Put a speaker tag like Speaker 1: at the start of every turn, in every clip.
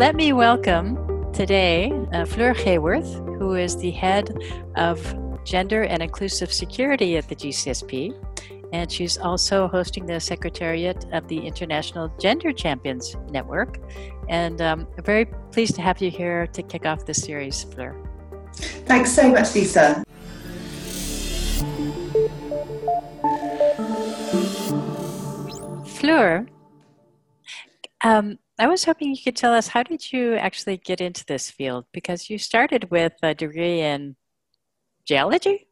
Speaker 1: let me welcome today uh, Fleur Heyworth, who is the head of gender and inclusive security at the GCSP. And she's also hosting the secretariat of the International Gender Champions Network. And um, very pleased to have you here to kick off this series, Fleur.
Speaker 2: Thanks so much, Lisa.
Speaker 1: Fleur, um, I was hoping you could tell us how did you actually get into this field? Because you started with a degree in geology?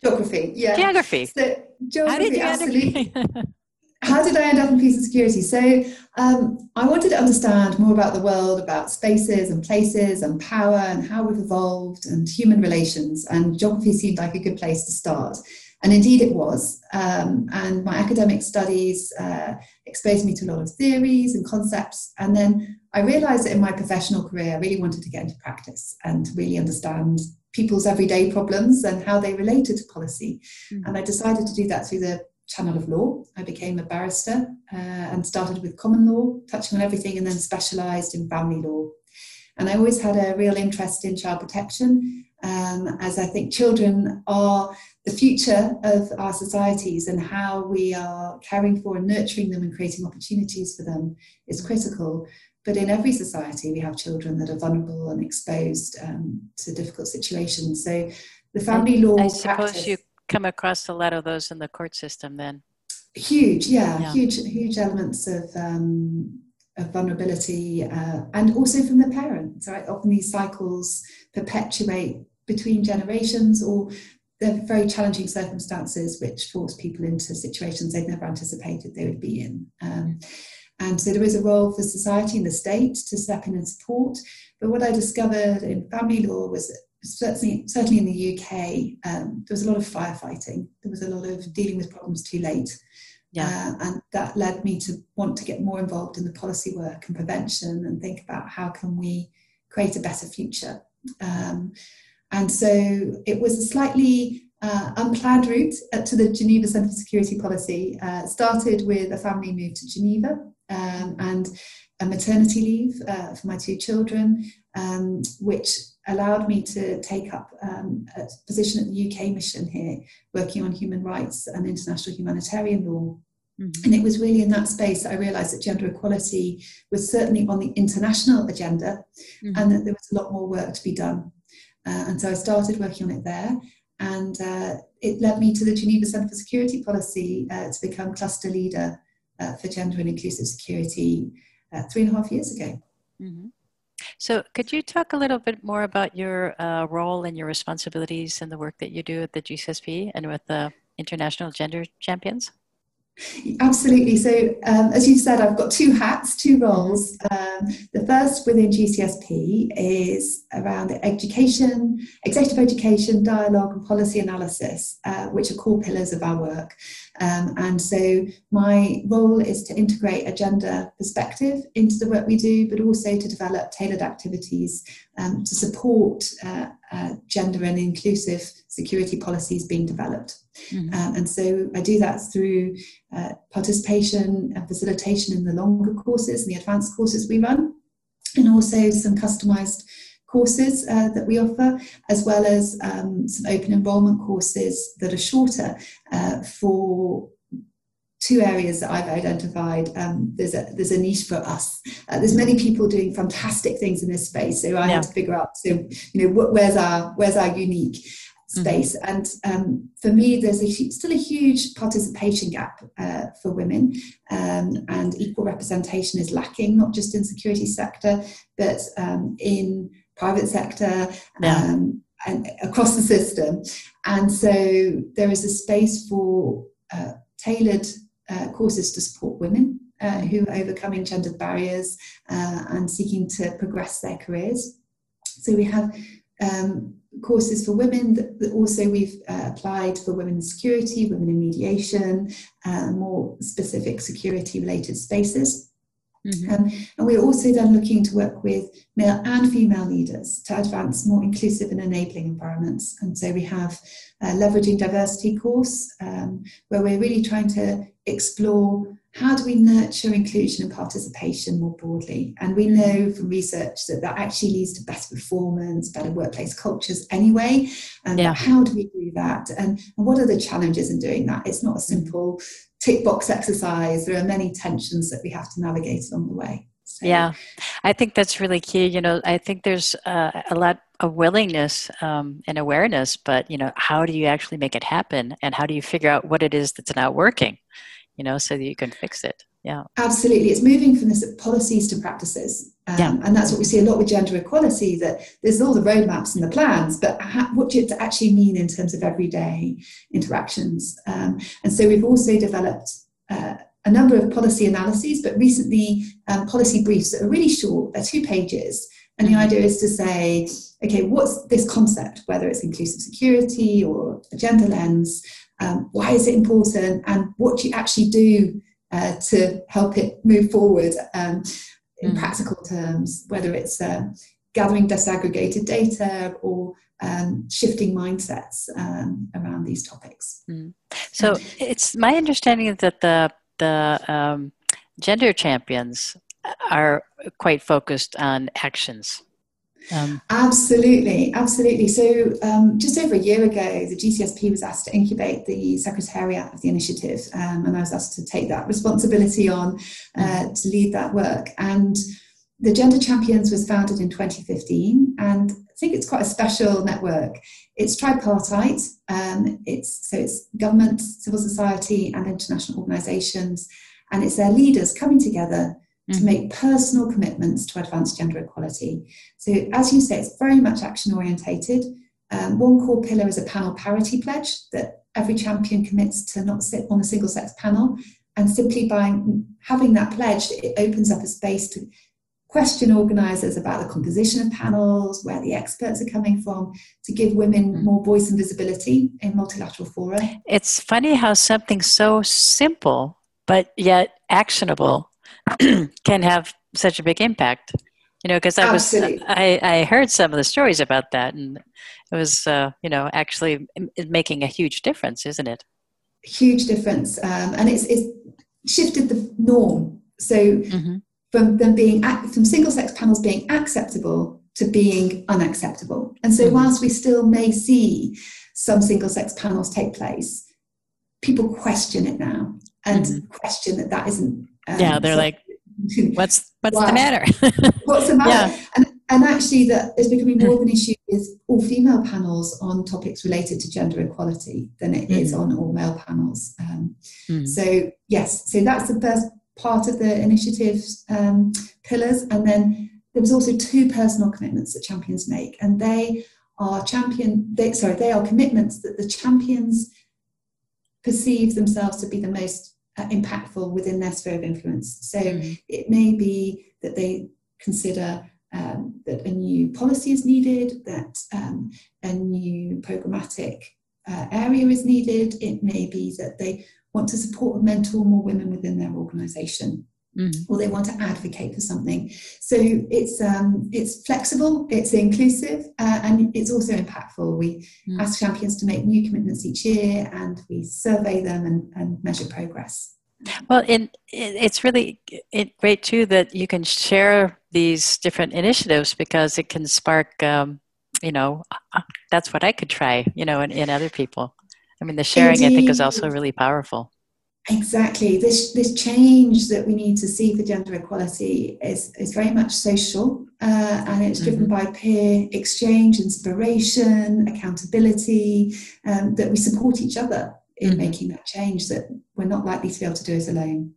Speaker 2: Geography, yeah.
Speaker 1: Geography.
Speaker 2: So, geography,
Speaker 1: how did you
Speaker 2: absolutely. how did I end up in peace and security? So um, I wanted to understand more about the world, about spaces and places and power and how we've evolved and human relations. And geography seemed like a good place to start. And indeed it was. Um, and my academic studies uh, exposed me to a lot of theories and concepts. And then I realized that in my professional career, I really wanted to get into practice and really understand people's everyday problems and how they related to policy. Mm-hmm. And I decided to do that through the channel of law. I became a barrister uh, and started with common law, touching on everything, and then specialized in family law. And I always had a real interest in child protection, um, as I think children are the future of our societies and how we are caring for and nurturing them and creating opportunities for them is critical. But in every society, we have children that are vulnerable and exposed um, to difficult situations. So the family law.
Speaker 1: I suppose practice, you come across a lot of those in the court system then.
Speaker 2: Huge, yeah, yeah. huge, huge elements of um, of vulnerability uh, and also from the parents. Right? Often these cycles perpetuate between generations or they're very challenging circumstances which force people into situations they've never anticipated they would be in. Um, and so there is a role for society and the state to step in and support. But what I discovered in family law was certainly, certainly in the UK, um, there was a lot of firefighting. There was a lot of dealing with problems too late. Yeah. Uh, and that led me to want to get more involved in the policy work and prevention and think about how can we create a better future. Um, and so it was a slightly uh, unplanned route to the Geneva Centre for Security Policy. Uh, started with a family move to Geneva um, and a maternity leave uh, for my two children, um, which allowed me to take up um, a position at the UK mission here, working on human rights and international humanitarian law. Mm-hmm. And it was really in that space that I realised that gender equality was certainly on the international agenda mm-hmm. and that there was a lot more work to be done. Uh, and so I started working on it there. And uh, it led me to the Geneva Centre for Security Policy uh, to become cluster leader uh, for gender and inclusive security uh, three and a half years ago. Mm-hmm.
Speaker 1: So, could you talk a little bit more about your uh, role and your responsibilities and the work that you do at the GCSP and with the International Gender Champions?
Speaker 2: Absolutely. So, um, as you said, I've got two hats, two roles. Um, the first within GCSP is around education, executive education, dialogue, and policy analysis, uh, which are core pillars of our work. Um, and so, my role is to integrate a gender perspective into the work we do, but also to develop tailored activities um, to support uh, uh, gender and inclusive security policies being developed. Mm-hmm. Um, and so I do that through uh, participation and facilitation in the longer courses and the advanced courses we run, and also some customized courses uh, that we offer, as well as um, some open enrollment courses that are shorter uh, for two areas that I've identified. Um, there's a there's a niche for us. Uh, there's many people doing fantastic things in this space, so I yeah. had to figure out. So you know, where's our where's our unique space? Mm-hmm. And um, for me, there's a, still a huge participation gap uh, for women, um, and equal representation is lacking, not just in security sector, but um, in private sector. Yeah. Um, and across the system, and so there is a space for uh, tailored uh, courses to support women uh, who are overcoming gendered barriers uh, and seeking to progress their careers. So we have um, courses for women also we've uh, applied for women's security, women in mediation, uh, more specific security related spaces. Mm-hmm. Um, and we're also then looking to work with male and female leaders to advance more inclusive and enabling environments. And so we have a leveraging diversity course um, where we're really trying to explore how do we nurture inclusion and participation more broadly? And we know from research that that actually leads to better performance, better workplace cultures anyway. And yeah. how do we do that? And, and what are the challenges in doing that? It's not a simple tick box exercise. There are many tensions that we have to navigate along the way.
Speaker 1: So. Yeah, I think that's really key. You know, I think there's uh, a lot of willingness um, and awareness, but you know, how do you actually make it happen, and how do you figure out what it is that's not working? You know, so that you can fix it. Yeah.
Speaker 2: Absolutely. It's moving from this policies to practices. Um, yeah. And that's what we see a lot with gender equality that there's all the roadmaps and the plans, but what do it actually mean in terms of everyday interactions? Um, and so we've also developed uh, a number of policy analyses, but recently um, policy briefs that are really short, they're two pages. And the mm-hmm. idea is to say, okay, what's this concept, whether it's inclusive security or a gender lens? Um, why is it important? And what do you actually do uh, to help it move forward um, in mm. practical terms, whether it's uh, gathering disaggregated data or um, shifting mindsets um, around these topics.
Speaker 1: Mm. So it's my understanding that the the um, gender champions are quite focused on actions
Speaker 2: um, absolutely, absolutely. So, um, just over a year ago, the GCSP was asked to incubate the secretariat of the initiative, um, and I was asked to take that responsibility on uh, to lead that work. And the Gender Champions was founded in 2015, and I think it's quite a special network. It's tripartite. Um, it's so it's government, civil society, and international organisations, and it's their leaders coming together to mm-hmm. make personal commitments to advance gender equality. So, as you say, it's very much action orientated. Um, one core pillar is a panel parity pledge that every champion commits to not sit on a single sex panel. And simply by having that pledge, it opens up a space to question organisers about the composition of panels, where the experts are coming from, to give women mm-hmm. more voice and visibility in multilateral fora.
Speaker 1: It's funny how something so simple but yet actionable can have such a big impact. You know, because I was I, I heard some of the stories about that, and it was uh, you know actually making a huge difference, isn't it?
Speaker 2: Huge difference, um, and it's it's shifted the norm. So mm-hmm. from them being from single sex panels being acceptable to being unacceptable, and so mm-hmm. whilst we still may see some single sex panels take place, people question it now and mm-hmm. question that that isn't
Speaker 1: um, yeah, they're so, like, what's what's wow. the matter?
Speaker 2: what's the matter? Yeah. And, and actually, that is becoming more of an issue with all female panels on topics related to gender equality than it mm. is on all male panels. Um, mm. So yes, so that's the first part of the initiative's um, pillars, and then there was also two personal commitments that champions make, and they are champion. They, sorry, they are commitments that the champions perceive themselves to be the most uh, impactful within their sphere of influence. So mm. it may be that they consider um, that a new policy is needed, that um, a new programmatic uh, area is needed. It may be that they want to support and mentor more women within their organisation. Mm. Or they want to advocate for something. So it's um, it's flexible, it's inclusive, uh, and it's also impactful. We mm. ask champions to make new commitments each year, and we survey them and, and measure progress.
Speaker 1: Well, in, it's really great too that you can share these different initiatives because it can spark. Um, you know, uh, that's what I could try. You know, in, in other people. I mean, the sharing Indeed. I think is also really powerful.
Speaker 2: Exactly. This this change that we need to see for gender equality is, is very much social uh, and it's driven mm-hmm. by peer exchange, inspiration, accountability, um, that we support each other in mm-hmm. making that change that we're not likely to be able to do as alone.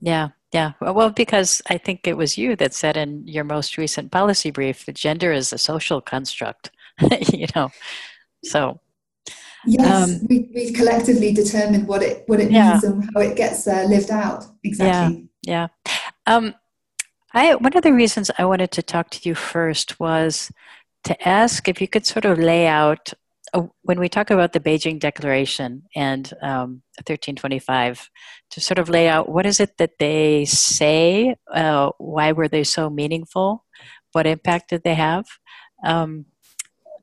Speaker 1: Yeah, yeah. Well, because I think it was you that said in your most recent policy brief that gender is a social construct, you know. So
Speaker 2: Yes, um, we, we've collectively determined what it what it yeah. means and how it gets uh, lived out. Exactly.
Speaker 1: Yeah, yeah. Um, I one of the reasons I wanted to talk to you first was to ask if you could sort of lay out uh, when we talk about the Beijing Declaration and um, 1325, to sort of lay out what is it that they say, uh, why were they so meaningful, what impact did they have? Um,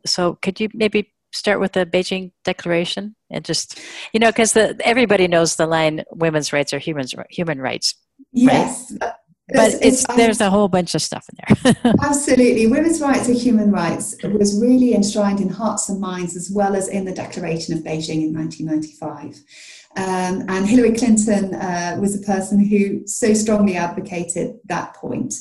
Speaker 1: so, could you maybe start with the Beijing Declaration and just, you know, because everybody knows the line "women's rights are human human rights."
Speaker 2: Yes.
Speaker 1: Right? But it's, it's there's a whole bunch of stuff in there.
Speaker 2: absolutely, women's rights are human rights was really enshrined in hearts and minds as well as in the Declaration of Beijing in 1995. Um, and Hillary Clinton uh, was a person who so strongly advocated that point.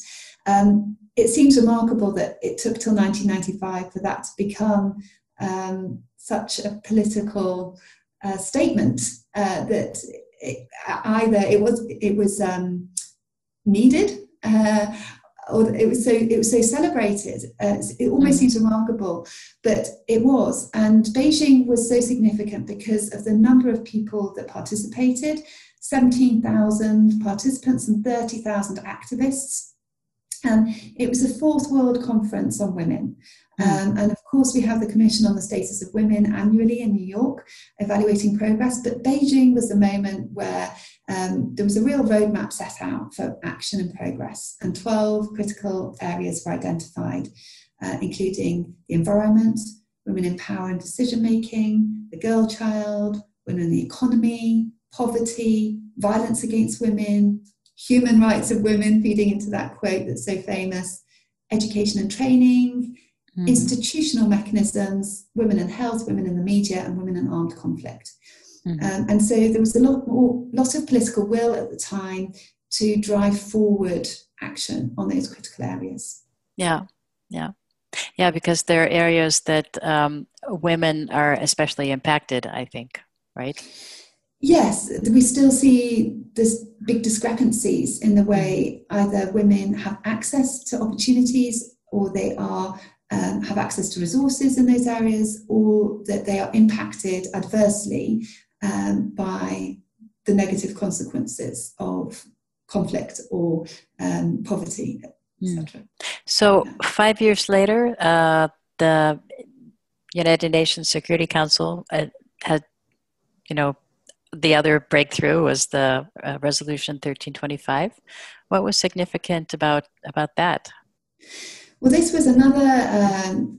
Speaker 2: Um, it seems remarkable that it took till 1995 for that to become um, such a political uh, statement uh, that it, either it was it was um, needed uh, or it was so it was so celebrated. It almost mm. seems remarkable, but it was. And Beijing was so significant because of the number of people that participated: seventeen thousand participants and thirty thousand activists. And it was a fourth world conference on women. Um, and of course, we have the Commission on the Status of Women annually in New York, evaluating progress. But Beijing was the moment where um, there was a real roadmap set out for action and progress, and 12 critical areas were identified, uh, including the environment, women in power and decision making, the girl child, women in the economy, poverty, violence against women, human rights of women, feeding into that quote that's so famous, education and training, mm. institutional mechanisms, women and health, women in the media, and women in armed conflict. Mm. Um, and so there was a lot more, lot of political will at the time to drive forward action on those critical areas.
Speaker 1: Yeah, yeah. Yeah, because there are areas that um, women are especially impacted, I think, right?
Speaker 2: Yes, we still see this big discrepancies in the way either women have access to opportunities or they are um, have access to resources in those areas or that they are impacted adversely um, by the negative consequences of conflict or um, poverty, etc.
Speaker 1: Mm. So, five years later, uh, the United Nations Security Council uh, had, you know, the other breakthrough was the uh, resolution 1325 what was significant about about that
Speaker 2: well this was another um,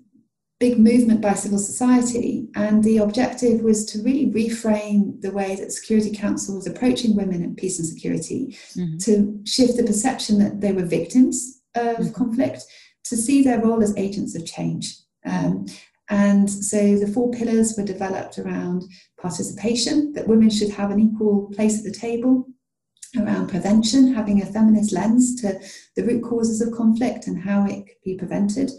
Speaker 2: big movement by civil society and the objective was to really reframe the way that the security council was approaching women and peace and security mm-hmm. to shift the perception that they were victims of mm-hmm. conflict to see their role as agents of change um, and so the four pillars were developed around participation, that women should have an equal place at the table, around prevention, having a feminist lens to the root causes of conflict and how it could be prevented,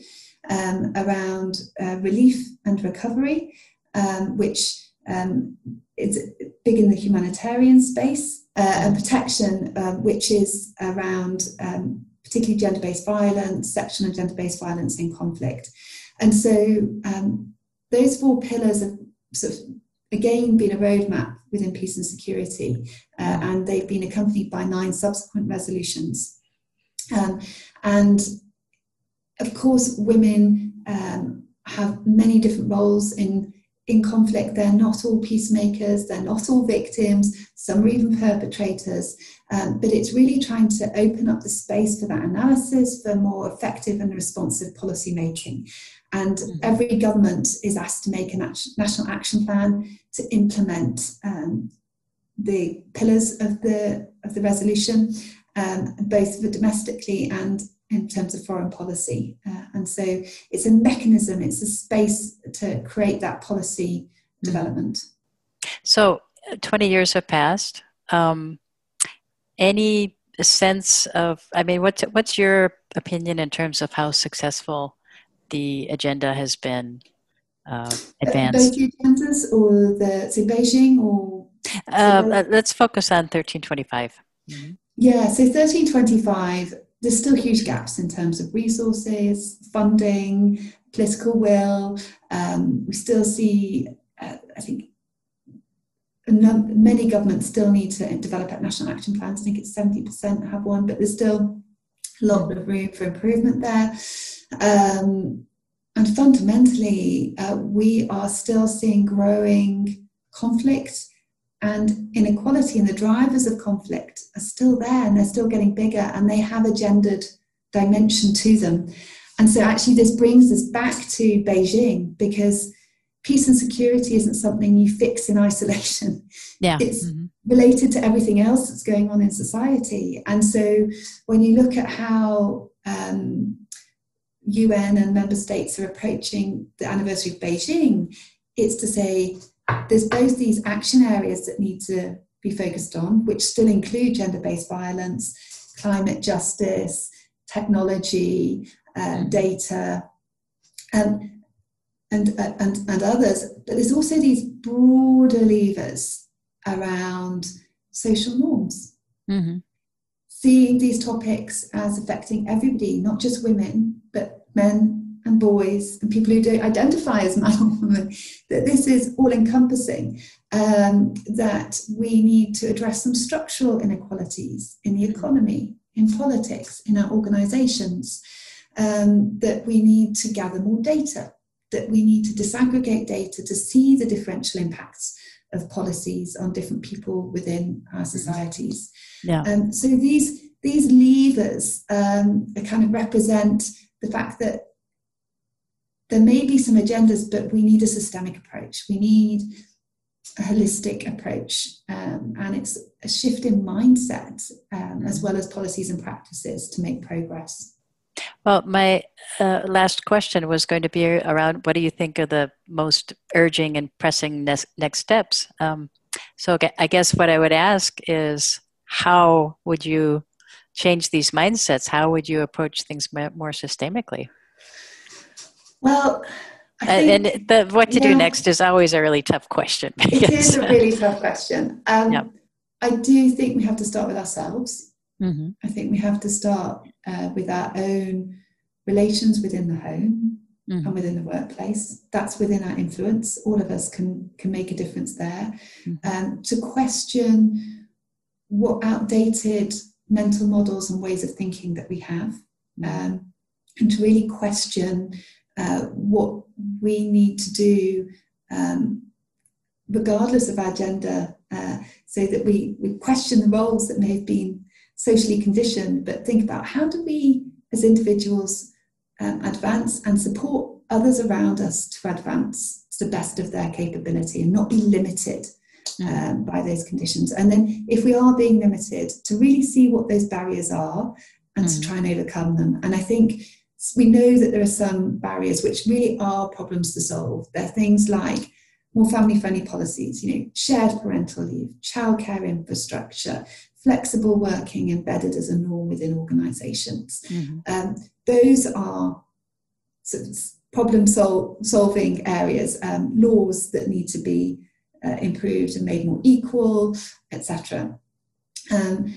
Speaker 2: um, around uh, relief and recovery, um, which um, is big in the humanitarian space, uh, and protection, um, which is around um, particularly gender based violence, sexual and gender based violence in conflict. And so um, those four pillars have sort of again been a roadmap within peace and security, uh, and they've been accompanied by nine subsequent resolutions. Um, and of course, women um, have many different roles in in conflict. They're not all peacemakers, they're not all victims, some are even perpetrators. Um, but it's really trying to open up the space for that analysis, for more effective and responsive policy making. And mm-hmm. every government is asked to make a national action plan to implement um, the pillars of the of the resolution, um, both domestically and in terms of foreign policy. Uh, and so it's a mechanism, it's a space to create that policy mm-hmm. development.
Speaker 1: So 20 years have passed. Um, any sense of, I mean, what's, what's your opinion in terms of how successful the agenda has been uh, advanced?
Speaker 2: Both agendas or the, so Beijing or?
Speaker 1: Uh, let's focus on 1325.
Speaker 2: Mm-hmm. Yeah, so 1325, there's still huge gaps in terms of resources, funding, political will. Um, we still see, uh, I think, many governments still need to develop national action plans. I think it's 70% have one, but there's still a lot of room for improvement there. Um, and fundamentally, uh, we are still seeing growing conflict and inequality, and the drivers of conflict are still there and they're still getting bigger and they have a gendered dimension to them. And so, actually, this brings us back to Beijing because peace and security isn't something you fix in isolation.
Speaker 1: Yeah.
Speaker 2: It's mm-hmm. related to everything else that's going on in society. And so when you look at how um, UN and member states are approaching the anniversary of Beijing, it's to say there's both these action areas that need to be focused on, which still include gender based violence, climate justice, technology, uh, data, um, and, and, and others. But there's also these broader levers around social norms. Mm-hmm. Seeing these topics as affecting everybody, not just women, but men and boys and people who don't identify as man or woman, that this is all encompassing, um, that we need to address some structural inequalities in the economy, in politics, in our organizations, um, that we need to gather more data, that we need to disaggregate data to see the differential impacts of policies on different people within our societies. Yeah. Um, so these these levers um, kind of represent the fact that there may be some agendas, but we need a systemic approach. We need a holistic approach, um, and it's a shift in mindset um, as well as policies and practices to make progress.
Speaker 1: Well, my uh, last question was going to be around what do you think are the most urging and pressing ne- next steps? Um, so, I guess what I would ask is how would you change these mindsets? How would you approach things more systemically?
Speaker 2: Well,
Speaker 1: think, and the, what to do next is always a really tough question.
Speaker 2: It is a really tough question. Um, yeah. I do think we have to start with ourselves. Mm-hmm. I think we have to start uh, with our own relations within the home mm-hmm. and within the workplace. That's within our influence. All of us can can make a difference there. Mm-hmm. Um, to question what outdated mental models and ways of thinking that we have, mm-hmm. um, and to really question uh, what we need to do, um, regardless of our gender, uh, so that we, we question the roles that may have been socially conditioned, but think about how do we as individuals um, advance and support others around us to advance to the best of their capability and not be limited um, by those conditions. And then, if we are being limited, to really see what those barriers are and mm. to try and overcome them. And I think we know that there are some barriers which really are problems to solve. There are things like more family friendly policies, you know, shared parental leave, childcare infrastructure, flexible working embedded as a norm within organizations. Mm-hmm. Um, those are sort of problem sol- solving areas, um, laws that need to be uh, improved and made more equal, etc. Um,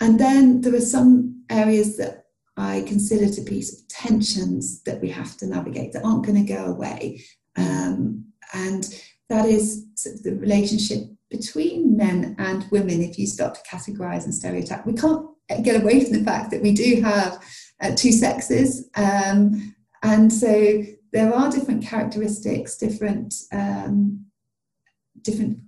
Speaker 2: and then there are some areas that I consider to be sort of tensions that we have to navigate that aren't going to go away. Um, and that is sort of the relationship between men and women if you start to categorize and stereotype. We can't get away from the fact that we do have uh, two sexes. Um, and so there are different characteristics, different um, different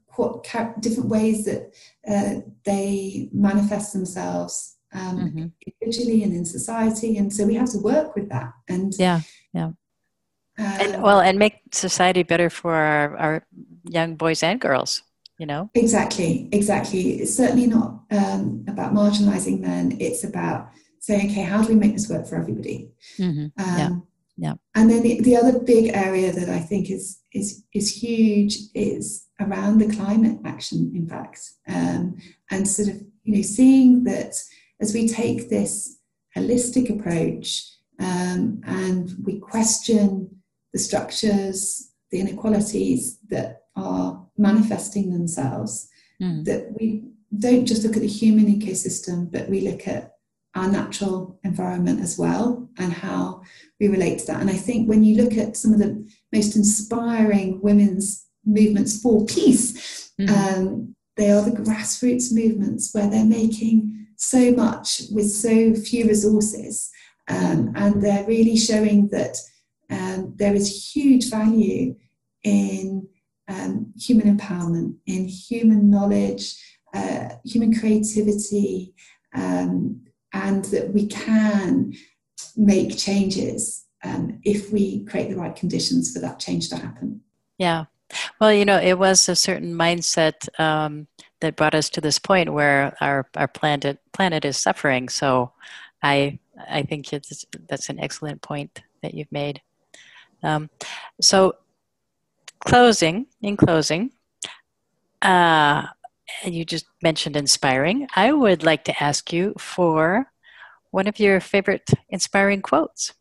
Speaker 2: different ways that uh, they manifest themselves um, mm-hmm. individually and in society. And so we have to work with that. And
Speaker 1: yeah, yeah. Uh, and well, and make society better for our, our young boys and girls. You know
Speaker 2: exactly, exactly. It's certainly not um, about marginalizing men. It's about saying, okay, how do we make this work for everybody? Mm-hmm. Um, yeah. Yeah. And then the, the other big area that I think is is is huge is around the climate action impact, um, and sort of you know seeing that as we take this holistic approach um, and we question the structures, the inequalities that are manifesting themselves, mm. that we don't just look at the human ecosystem, but we look at our natural environment as well and how we relate to that. And I think when you look at some of the most inspiring women's movements for peace, mm. um, they are the grassroots movements where they're making so much with so few resources. Um, and they're really showing that um, there is huge value in um, human empowerment, in human knowledge, uh, human creativity, um, and that we can make changes um, if we create the right conditions for that change to happen.
Speaker 1: Yeah. Well, you know, it was a certain mindset um, that brought us to this point where our, our planet planet is suffering. So, I I think it's that's an excellent point that you've made. Um, so, closing in closing, uh, you just mentioned inspiring. I would like to ask you for one of your favorite inspiring quotes.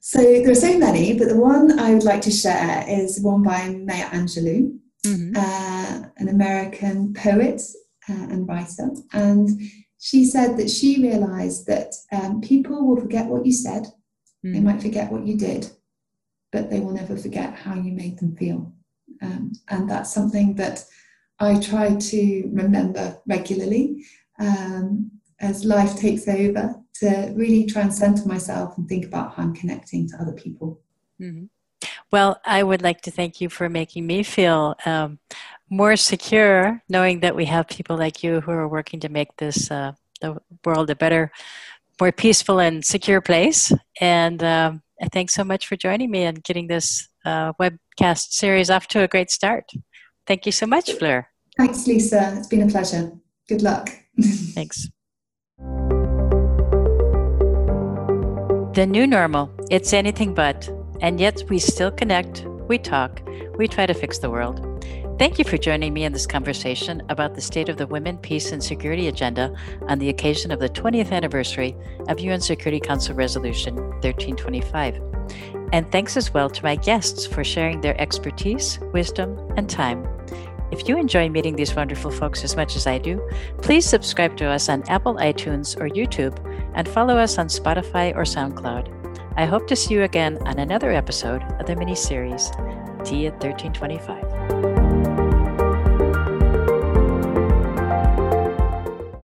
Speaker 2: So there are so many, but the one I would like to share is one by Maya Angelou, mm-hmm. uh, an American poet uh, and writer. And she said that she realized that um, people will forget what you said, mm-hmm. they might forget what you did, but they will never forget how you made them feel. Um, and that's something that I try to remember regularly um, as life takes over to really try and center myself and think about how I'm connecting to other people.
Speaker 1: Mm-hmm. Well, I would like to thank you for making me feel um, more secure, knowing that we have people like you who are working to make this uh, the world a better, more peaceful and secure place. And um, thanks so much for joining me and getting this uh, webcast series off to a great start. Thank you so much, Fleur.
Speaker 2: Thanks, Lisa. It's been a pleasure. Good luck.
Speaker 1: Thanks. The new normal, it's anything but, and yet we still connect, we talk, we try to fix the world. Thank you for joining me in this conversation about the state of the Women, Peace, and Security agenda on the occasion of the 20th anniversary of UN Security Council Resolution 1325. And thanks as well to my guests for sharing their expertise, wisdom, and time. If you enjoy meeting these wonderful folks as much as I do, please subscribe to us on Apple iTunes or YouTube and follow us on Spotify or SoundCloud. I hope to see you again on another episode of the mini series, Tea at 1325.